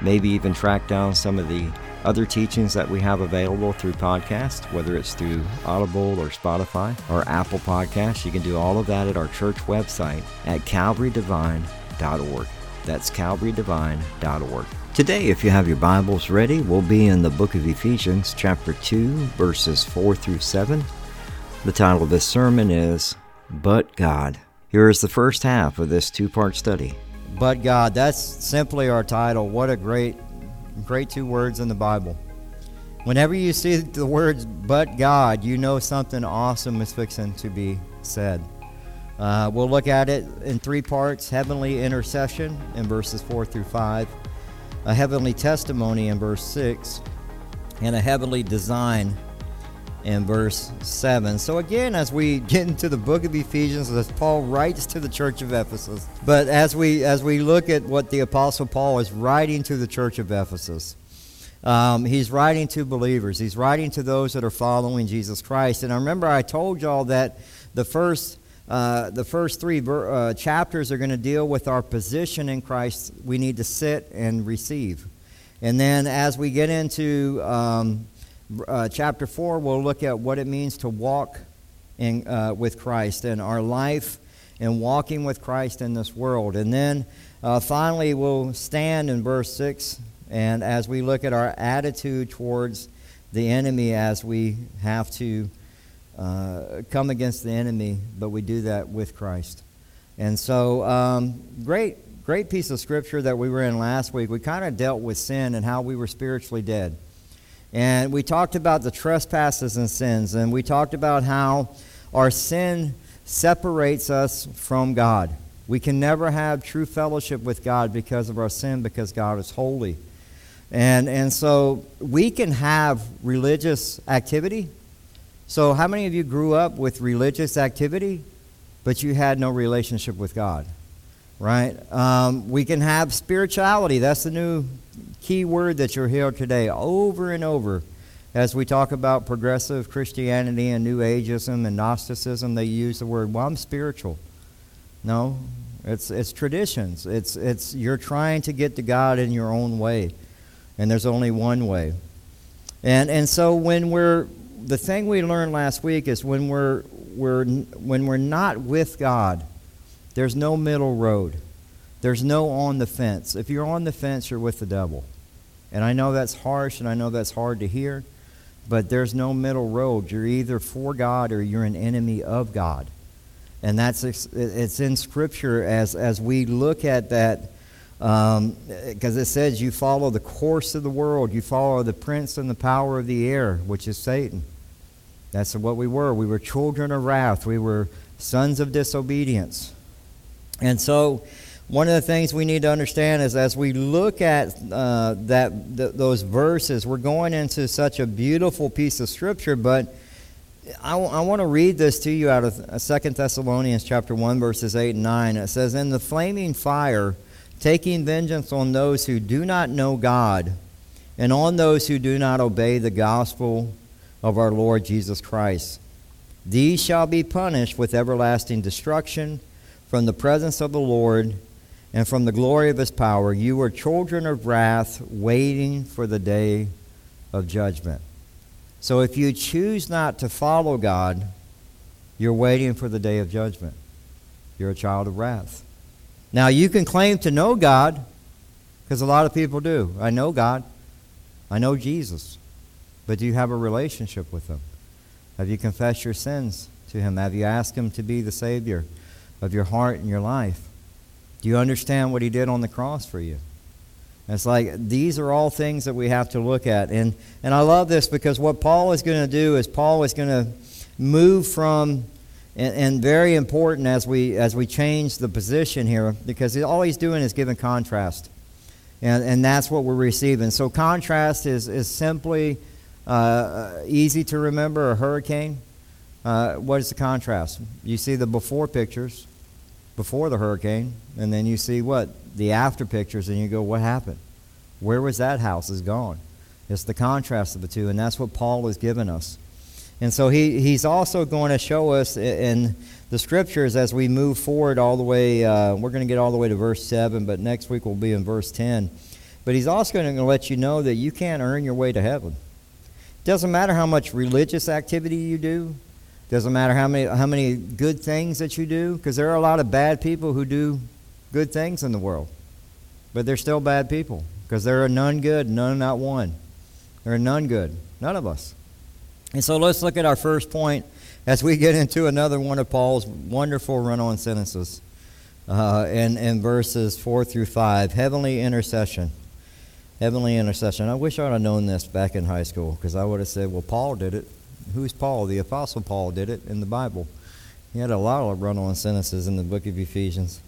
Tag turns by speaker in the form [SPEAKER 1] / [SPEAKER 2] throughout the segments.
[SPEAKER 1] maybe even track down some of the other teachings that we have available through podcast, whether it's through Audible or Spotify or Apple Podcasts. You can do all of that at our church website at calvarydevine.org. That's calvarydevine.org. Today, if you have your Bibles ready, we'll be in the book of Ephesians, chapter 2, verses 4 through 7. The title of this sermon is But God. Here is the first half of this two part study.
[SPEAKER 2] But God, that's simply our title. What a great great two words in the Bible. Whenever you see the words but God, you know something awesome is fixing to be said. Uh, we'll look at it in three parts heavenly intercession in verses 4 through 5, a heavenly testimony in verse 6, and a heavenly design in verse 7. So again, as we get into the book of Ephesians, as Paul writes to the church of Ephesus, but as we as we look at what the apostle Paul is writing to the church of Ephesus, um, he's writing to believers. He's writing to those that are following Jesus Christ. And I remember I told y'all that the first uh, the first three uh, chapters are going to deal with our position in Christ. We need to sit and receive. And then as we get into um, uh, chapter 4, we'll look at what it means to walk in, uh, with Christ and our life and walking with Christ in this world. And then uh, finally, we'll stand in verse 6 and as we look at our attitude towards the enemy as we have to uh, come against the enemy, but we do that with Christ. And so, um, great, great piece of scripture that we were in last week. We kind of dealt with sin and how we were spiritually dead. And we talked about the trespasses and sins, and we talked about how our sin separates us from God. We can never have true fellowship with God because of our sin, because God is holy. And, and so we can have religious activity. So, how many of you grew up with religious activity, but you had no relationship with God? Right? Um, we can have spirituality. That's the new key word that you'll hear today over and over as we talk about progressive Christianity and New Ageism and Gnosticism. They use the word, well, I'm spiritual. No, it's, it's traditions. It's, it's, you're trying to get to God in your own way, and there's only one way. And, and so when we're, the thing we learned last week is when we're, we're, when we're not with God, there's no middle road. There's no on the fence. If you're on the fence, you're with the devil. And I know that's harsh and I know that's hard to hear, but there's no middle road. You're either for God or you're an enemy of God. And that's it's in Scripture as, as we look at that, because um, it says you follow the course of the world, you follow the prince and the power of the air, which is Satan. That's what we were. We were children of wrath, we were sons of disobedience. And so, one of the things we need to understand is as we look at uh, that th- those verses, we're going into such a beautiful piece of scripture. But I, w- I want to read this to you out of Second Thessalonians chapter one, verses eight and nine. It says, "In the flaming fire, taking vengeance on those who do not know God, and on those who do not obey the gospel of our Lord Jesus Christ, these shall be punished with everlasting destruction from the presence of the Lord." and from the glory of his power. You are children of wrath, waiting for the day of judgment. So if you choose not to follow God, you're waiting for the day of judgment. You're a child of wrath. Now, you can claim to know God, because a lot of people do. I know God. I know Jesus. But do you have a relationship with Him? Have you confessed your sins to Him? Have you asked Him to be the Savior of your heart and your life? Do you understand what he did on the cross for you? It's like these are all things that we have to look at. And, and I love this because what Paul is going to do is Paul is going to move from, and, and, very important as we, as we change the position here, because all he's doing is giving contrast. And, and that's what we're receiving. So contrast is, is simply uh, easy to remember a hurricane. Uh, what is the contrast? You see the before pictures, before the hurricane, and then you see what? The after pictures, and you go, what happened? Where was that house? Is gone. It's the contrast of the two, and that's what Paul has given us. And so he, he's also going to show us in the scriptures as we move forward all the way. Uh, we're going to get all the way to verse 7, but next week we'll be in verse 10. But he's also going to let you know that you can't earn your way to heaven. It doesn't matter how much religious activity you do, doesn't matter how many, how many good things that you do, because there are a lot of bad people who do good things in the world. But they're still bad people, because there are none good, none not one. There are none good, none of us. And so let's look at our first point as we get into another one of Paul's wonderful run on sentences uh, in, in verses 4 through 5. Heavenly intercession. Heavenly intercession. I wish I would have known this back in high school because I would have said, well, Paul did it. Who's Paul? The Apostle Paul did it in the Bible. He had a lot of run on sentences in the book of Ephesians.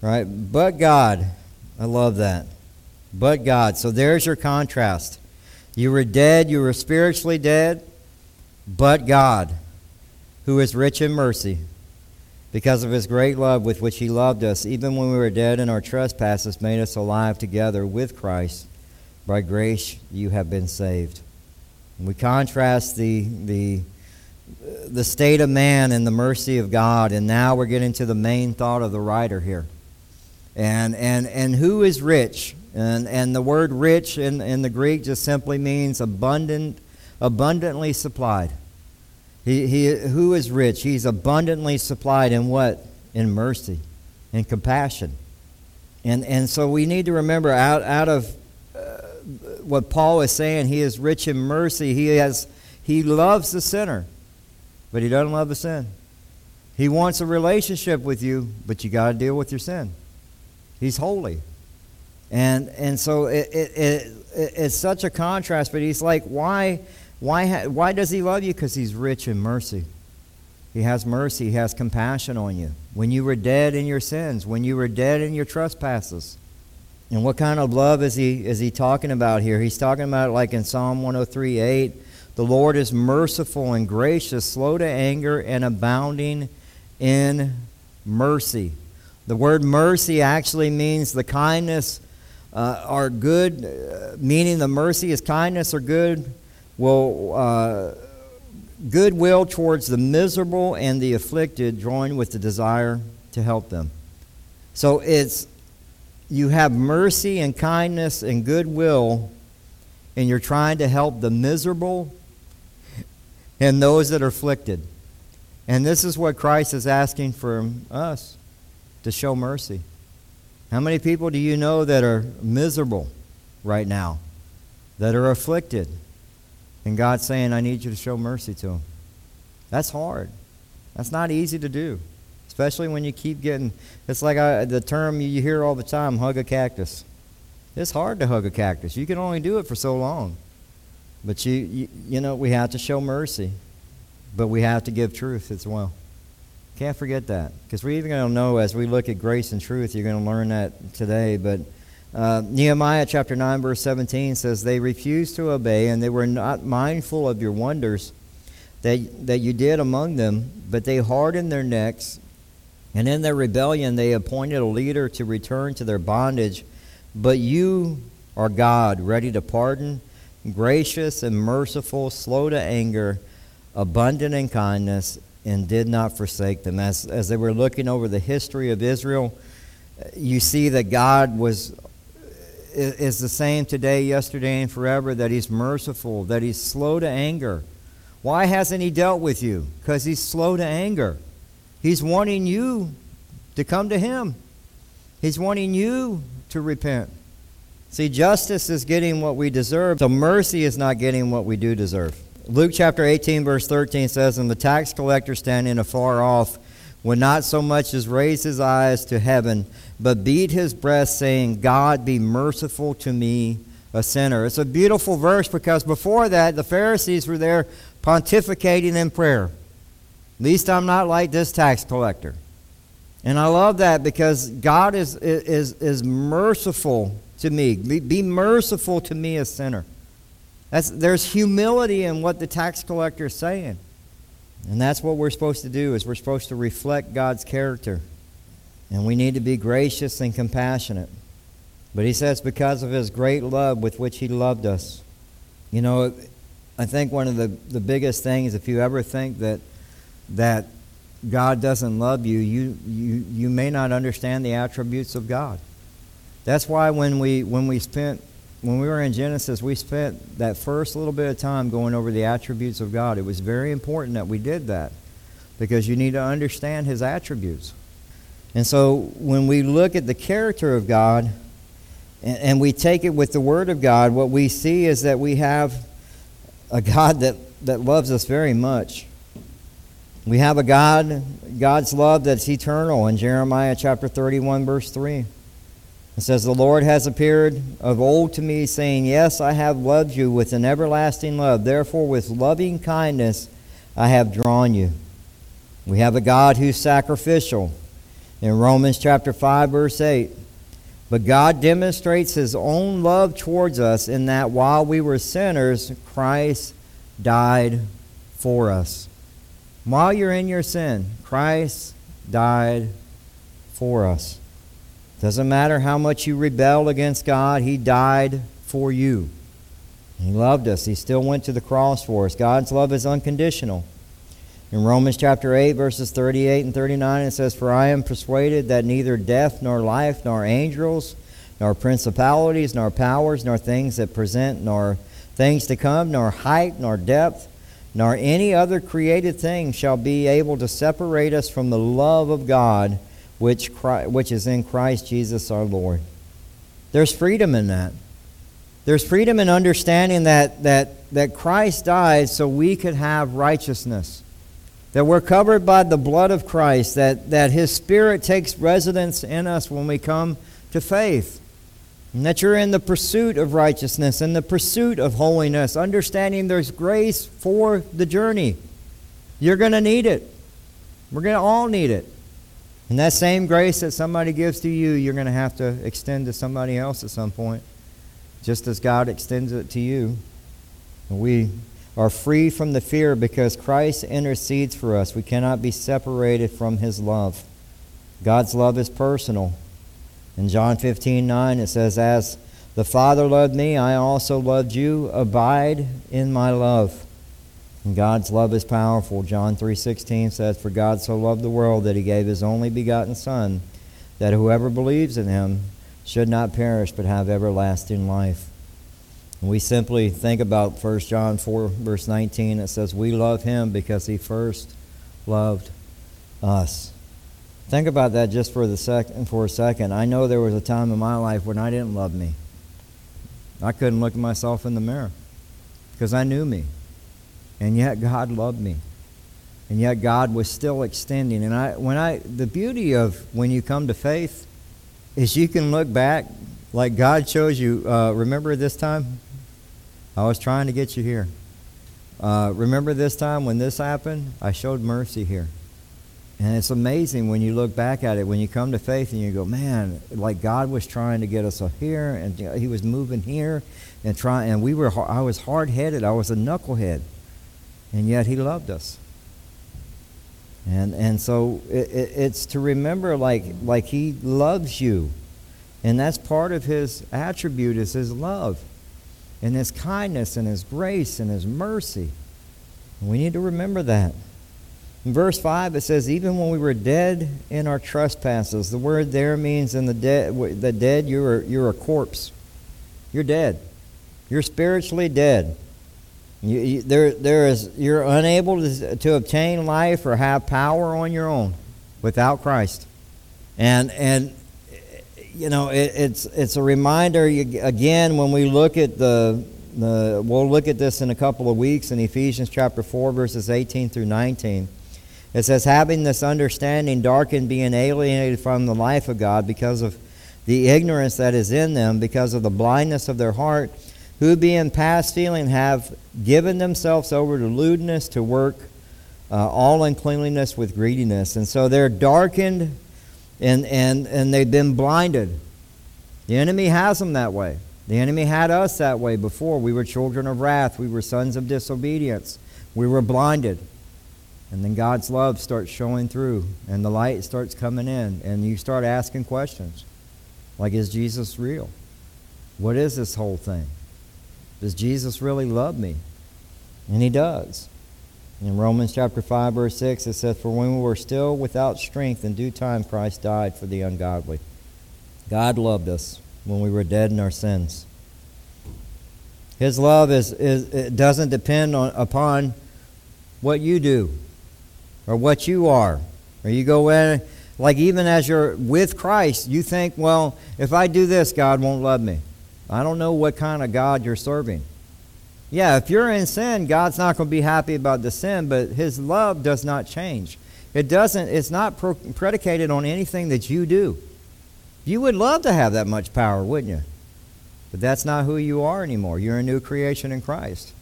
[SPEAKER 2] Right? But God. I love that. But God. So there's your contrast. You were dead, you were spiritually dead, but God, who is rich in mercy, because of his great love with which he loved us, even when we were dead in our trespasses, made us alive together with Christ. By grace you have been saved. We contrast the, the, the state of man and the mercy of God, and now we're getting to the main thought of the writer here. And, and, and who is rich? And, and the word rich in, in the Greek just simply means abundant, abundantly supplied. He, he, who is rich? He's abundantly supplied in what? In mercy, in compassion. And, and so we need to remember out, out of what Paul is saying. He is rich in mercy. He has he loves the sinner, but he doesn't love the sin. He wants a relationship with you, but you got to deal with your sin. He's holy. And and so it, it, it, it's such a contrast, but he's like, why why why does he love you? Because he's rich in mercy. He has mercy, he has compassion on you. When you were dead in your sins, when you were dead in your trespasses, and what kind of love is he is he talking about here? He's talking about like in Psalm 103 8, the Lord is merciful and gracious, slow to anger, and abounding in mercy. The word mercy actually means the kindness uh, or good, uh, meaning the mercy is kindness or good, will uh, goodwill towards the miserable and the afflicted, joined with the desire to help them. So it's you have mercy and kindness and goodwill, and you're trying to help the miserable and those that are afflicted. And this is what Christ is asking from us to show mercy. How many people do you know that are miserable right now, that are afflicted? And God's saying, I need you to show mercy to them. That's hard. That's not easy to do especially when you keep getting. It's like I, the term you hear all the time: hug a cactus. It's hard to hug a cactus. You can only do it for so long. But you, you, you know, we have to show mercy, but we have to give truth as well. Can't forget that because we're even going to know as we look at grace and truth. You're going to learn that today, but. Uh, Nehemiah chapter 9, verse 17 says, They refused to obey, and they were not mindful of your wonders that, that you did among them, but they hardened their necks and in their rebellion, they appointed a leader to return to their bondage. But you are God, ready to pardon, gracious and merciful, slow to anger, abundant in kindness, and did not forsake them. As, as they were looking over the history of Israel, you see that God was is the same today, yesterday, and forever, that He's merciful, that He's slow to anger. Why hasn't He dealt with you? Because He's slow to anger. He's wanting you to come to Him. He's wanting you to repent. See, justice is getting what we deserve, so mercy is not getting what we do deserve. Luke chapter 18, verse 13 says, And the tax collector standing afar off would not so much as raise his eyes to heaven, but beat his breast, saying, God be merciful to me, a sinner. It's a beautiful verse because before that, the Pharisees were there pontificating in prayer. Least I'm not like this tax collector. And I love that because God is, is, is merciful to me. Be, be merciful to me, a sinner. That's, there's humility in what the tax collector is saying. And that's what we're supposed to do is we're supposed to reflect God's character. And we need to be gracious and compassionate. But he says because of his great love with which he loved us. You know, I think one of the, the biggest things, if you ever think that that God doesn't love you, you, you, you may not understand the attributes of God. That's why when we when we spent when we were in Genesis, we spent that first little bit of time going over the attributes of God. It was very important that we did that because you need to understand his attributes. And so when we look at the character of God and, and we take it with the Word of God, what we see is that we have a God that, that loves us very much. We have a God, God's love that's eternal in Jeremiah chapter 31, verse 3. It says, The Lord has appeared of old to me, saying, Yes, I have loved you with an everlasting love. Therefore, with loving kindness I have drawn you. We have a God who's sacrificial. In Romans chapter 5, verse 8. But God demonstrates his own love towards us in that while we were sinners, Christ died for us. While you're in your sin, Christ died for us. Doesn't matter how much you rebel against God, He died for you. He loved us. He still went to the cross for us. God's love is unconditional. In Romans chapter 8, verses 38 and 39, it says, For I am persuaded that neither death, nor life, nor angels, nor principalities, nor powers, nor things that present, nor things to come, nor height, nor depth, nor any other created thing shall be able to separate us from the love of God which, Christ, which is in Christ Jesus our Lord. There's freedom in that. There's freedom in understanding that, that, that Christ died so we could have righteousness. That we're covered by the blood of Christ, that, that His Spirit takes residence in us when we come to faith. And that you're in the pursuit of righteousness, and the pursuit of holiness, understanding there's grace for the journey. You're going to need it. We're going to all need it. And that same grace that somebody gives to you, you're going to have to extend to somebody else at some point, just as God extends it to you. We are free from the fear because Christ intercedes for us. We cannot be separated from his love. God's love is personal. In John 15 9, it says, As the Father loved me, I also loved you. Abide in my love. And God's love is powerful. John 3:16 says, "For God so loved the world that he gave his only begotten son, that whoever believes in him should not perish but have everlasting life." And we simply think about 1 John 4 verse 19. It says, "We love him because he first loved us." Think about that just for the for a second. I know there was a time in my life when I didn't love me. I couldn't look at myself in the mirror because I knew me. And yet God loved me. And yet God was still extending. And I when I the beauty of when you come to faith is you can look back like God shows you, uh, remember this time? I was trying to get you here. Uh, remember this time when this happened? I showed mercy here. And it's amazing when you look back at it, when you come to faith and you go, man, like God was trying to get us up here and He was moving here and trying, and we were, I was hard headed. I was a knucklehead and yet he loved us. And, and so it, it, it's to remember like, like he loves you. And that's part of his attribute is his love and his kindness and his grace and his mercy. And we need to remember that. In verse 5, it says, Even when we were dead in our trespasses, the word there means in the dead, the dead you're, you're a corpse. You're dead. You're spiritually dead. You, you, there, there is, you're unable to, to obtain life or have power on your own without Christ. And, and you know, it, it's, it's a reminder, you, again, when we look at the, the, we'll look at this in a couple of weeks in Ephesians chapter 4, verses 18 through 19. It says, having this understanding darkened, being alienated from the life of God because of the ignorance that is in them, because of the blindness of their heart, who being past feeling have given themselves over to lewdness, to work uh, all uncleanliness with greediness. And so they're darkened and, and, and they've been blinded. The enemy has them that way. The enemy had us that way before. We were children of wrath, we were sons of disobedience, we were blinded. And then God's love starts showing through, and the light starts coming in, and you start asking questions like, Is Jesus real? What is this whole thing? Does Jesus really love me? And He does. In Romans chapter 5, verse 6, it says, For when we were still without strength, in due time Christ died for the ungodly. God loved us when we were dead in our sins. His love is, is it doesn't depend on, upon what you do or what you are. Or you go in, like even as you're with Christ, you think, well, if I do this, God won't love me. I don't know what kind of God you're serving. Yeah, if you're in sin, God's not going to be happy about the sin, but his love does not change. It doesn't it's not predicated on anything that you do. You would love to have that much power, wouldn't you? But that's not who you are anymore. You're a new creation in Christ.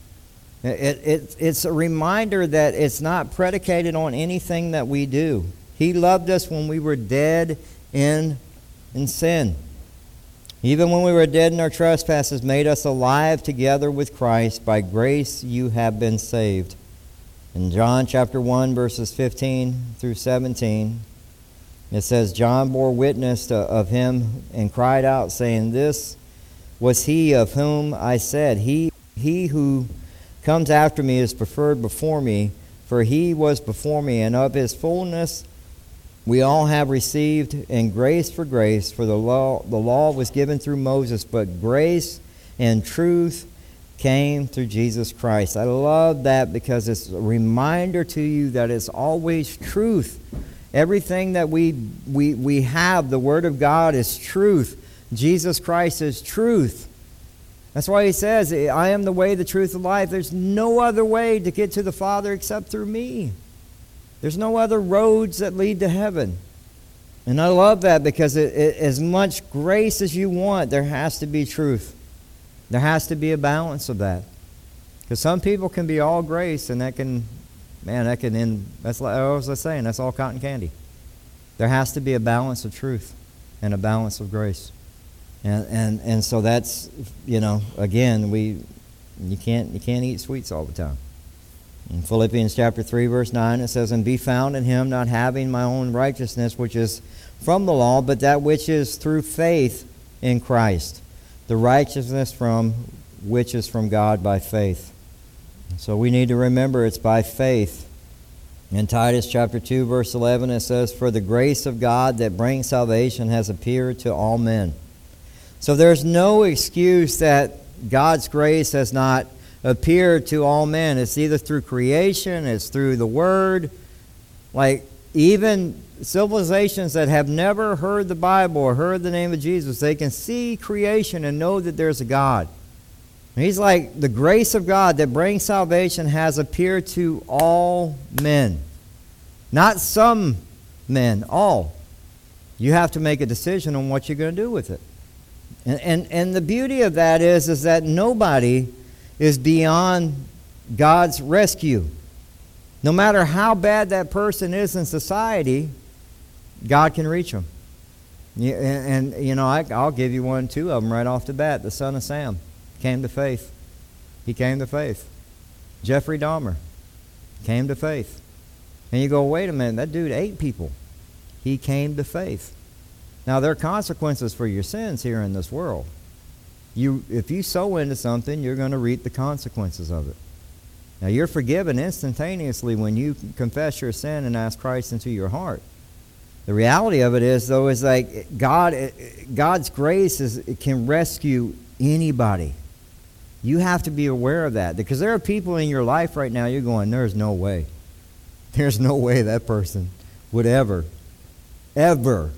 [SPEAKER 2] It, it, it's a reminder that it's not predicated on anything that we do. He loved us when we were dead in, in sin. Even when we were dead in our trespasses, made us alive together with Christ. By grace you have been saved. In John chapter 1, verses 15 through 17, it says, John bore witness to, of him and cried out, saying, This was he of whom I said, He, he who comes after me is preferred before me, for he was before me, and of his fullness we all have received in grace for grace, for the law, the law was given through Moses, but grace and truth came through Jesus Christ. I love that because it's a reminder to you that it's always truth. Everything that we, we, we have, the Word of God, is truth. Jesus Christ is truth. That's why he says, I am the way, the truth, the life. There's no other way to get to the Father except through me. There's no other roads that lead to heaven. And I love that because it, it, as much grace as you want, there has to be truth. There has to be a balance of that. Because some people can be all grace, and that can, man, that can end. That's like I was saying. That's all cotton candy. There has to be a balance of truth and a balance of grace, and and and so that's you know again we you can't you can't eat sweets all the time. In Philippians chapter 3, verse 9, it says, And be found in him, not having my own righteousness, which is from the law, but that which is through faith in Christ, the righteousness from which is from God by faith. So we need to remember it's by faith. In Titus chapter 2, verse 11, it says, For the grace of God that brings salvation has appeared to all men. So there's no excuse that God's grace has not appeared to all men. It's either through creation, it's through the Word. Like, even civilizations that have never heard the Bible or heard the name of Jesus, they can see creation and know that there's a God. He's like, the grace of God that brings salvation has appeared to all men. Not some men, all. You have to make a decision on what you're going to do with it. And, and, and the beauty of that is, is that nobody is beyond God's rescue. No matter how bad that person is in society, God can reach them. And, and you know, I, I'll give you one, two of them right off the bat. The son of Sam came to faith. He came to faith. Jeffrey Dahmer came to faith. And you go, wait a minute, that dude ate people. He came to faith. Now, there are consequences for your sins here in this world you if you sow into something, you're going to reap the consequences of it. Now you're forgiven instantaneously when you confess your sin and ask Christ into your heart. The reality of it is though is like God eh, eh, God's grace is can rescue anybody. You have to be aware of that because there are people in your life right now you're going there's no way. There's no way that person would ever ever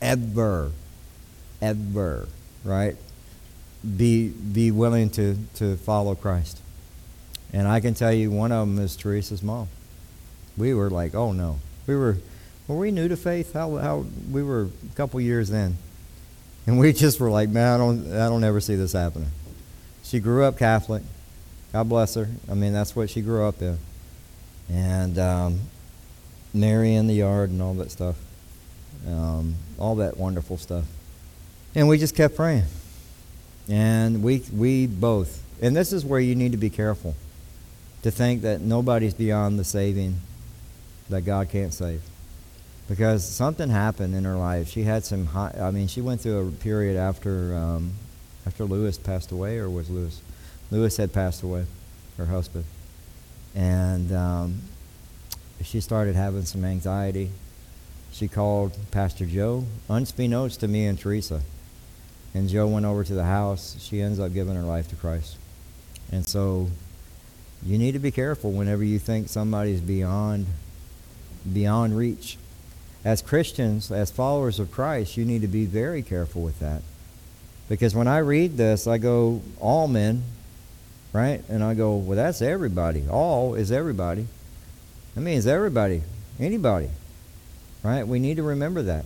[SPEAKER 2] ever ever, right? be be willing to to follow Christ. And I can tell you, one of them is Teresa's mom. We were like, oh no. We were, were we new to faith? How, how we were a couple years in, and we just were like, man, I don't, I don't ever see this happening. She grew up Catholic. God bless her. I mean, that's what she grew up in, and um, Mary in the yard and all that stuff, um, all that wonderful stuff, and we just kept praying, and we we both, and this is where you need to be careful to think that nobody's beyond the saving that God can't save. Because something happened in her life. She had some high, I mean, she went through a period after um, after Lewis passed away, or was Lewis? Lewis had passed away, her husband. And um, she started having some anxiety. She called Pastor Joe, unbeknownst to me and Teresa. And Joe went over to the house. She ends up giving her life to Christ. And so you need to be careful whenever you think somebody's beyond beyond reach. As Christians, as followers of Christ, you need to be very careful with that. Because when I read this, I go, all men, right? And I go, well, that's everybody. All is everybody. That means everybody, anybody, right? We need to remember that.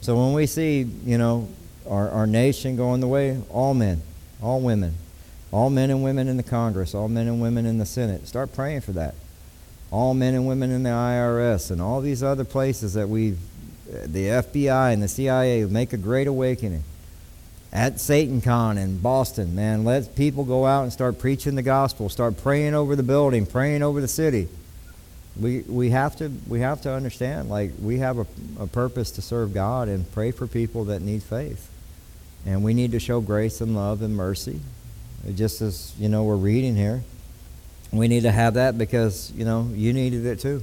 [SPEAKER 2] So when we see, you know, our, our nation going the way, all men, all women, all men and women in the Congress, all men and women in the Senate, start praying for that all men and women in the IRS and all these other places that we've, the FBI and the CIA, make a great awakening. At SatanCon in Boston, man, let people go out and start preaching the gospel, start praying over the building, praying over the city. We, we have to we have to understand like we have a, a purpose to serve God and pray for people that need faith, and we need to show grace and love and mercy, just as you know we're reading here. We need to have that because, you know, you needed it too.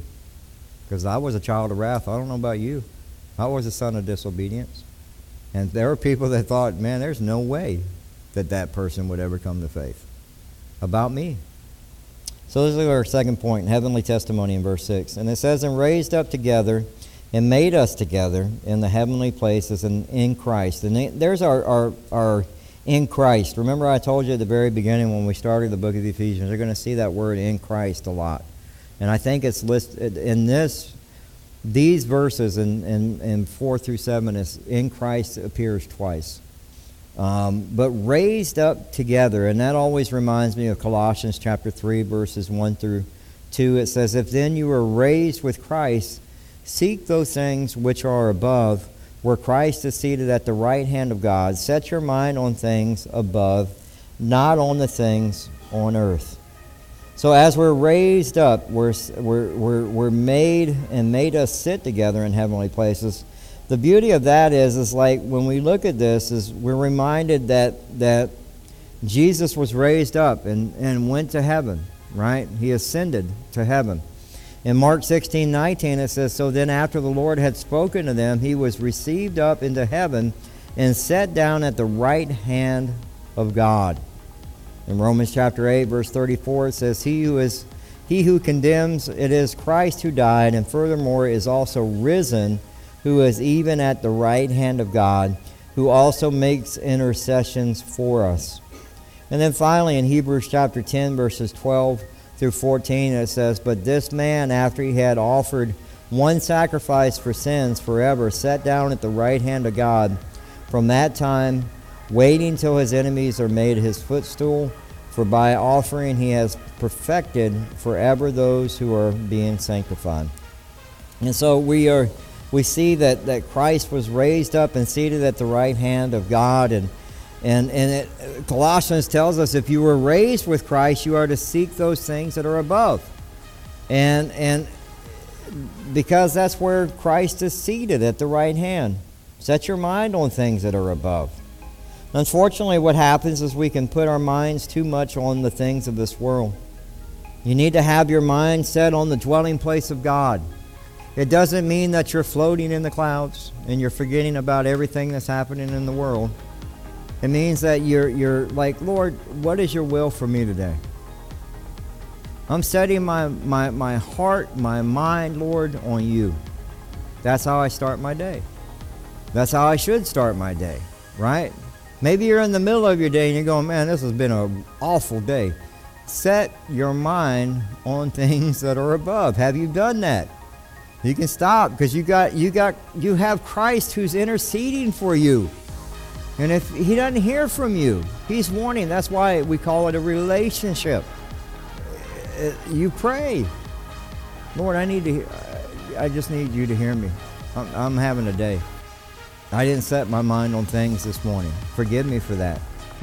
[SPEAKER 2] Because I was a child of wrath. I don't know about you. I was a son of disobedience. And there were people that thought, man, there's no way that that person would ever come to faith. About me. So this is our second point, heavenly testimony in verse 6. And it says, And raised up together and made us together in the heavenly places and in Christ. And there's our, our, our in Christ. Remember, I told you at the very beginning when we started the book of Ephesians, you're going to see that word in Christ a lot. And I think it's listed in this, these verses in, in, in 4 through 7, is in Christ appears twice. Um, but raised up together, and that always reminds me of Colossians chapter 3, verses 1 through 2. It says, If then you were raised with Christ, seek those things which are above where Christ is seated at the right hand of God. Set your mind on things above, not on the things on earth. So as we're raised up, we're, we're, we're, we're made and made us sit together in heavenly places. The beauty of that is, is like when we look at this, is we're reminded that, that Jesus was raised up and, and went to heaven, right? He ascended to heaven. In Mark 16, 19, it says, So then after the Lord had spoken to them, he was received up into heaven and sat down at the right hand of God. In Romans chapter 8, verse 34, it says, He who is he who condemns, it is Christ who died, and furthermore is also risen, who is even at the right hand of God, who also makes intercessions for us. And then finally in Hebrews chapter 10, verses 12 through 14, it says, But this man, after he had offered one sacrifice for sins forever, sat down at the right hand of God. From that time, waiting till his enemies are made his footstool, for by offering he has perfected forever those who are being sanctified. And so we are we see that, that Christ was raised up and seated at the right hand of God and and, and it, Colossians tells us if you were raised with Christ, you are to seek those things that are above. And, and because that's where Christ is seated at the right hand. Set your mind on things that are above. Unfortunately, what happens is we can put our minds too much on the things of this world. You need to have your mind set on the dwelling place of God. It doesn't mean that you're floating in the clouds and you're forgetting about everything that's happening in the world. It means that you're, you're like, Lord, what is your will for me today? I'm setting my, my, my heart, my mind, Lord, on you. That's how I start my day. That's how I should start my day, right? Maybe you're in the middle of your day and you're going, man, this has been an awful day. set your mind on things that are above. Have you done that? You can stop because you got you got you have Christ who's interceding for you. And if he doesn't hear from you, he's warning. That's why we call it a relationship. Uh, You pray. Lord, I need to I just need you to hear me. I'm, I'm having a day. I didn't set my mind on things this morning. Forgive me for that.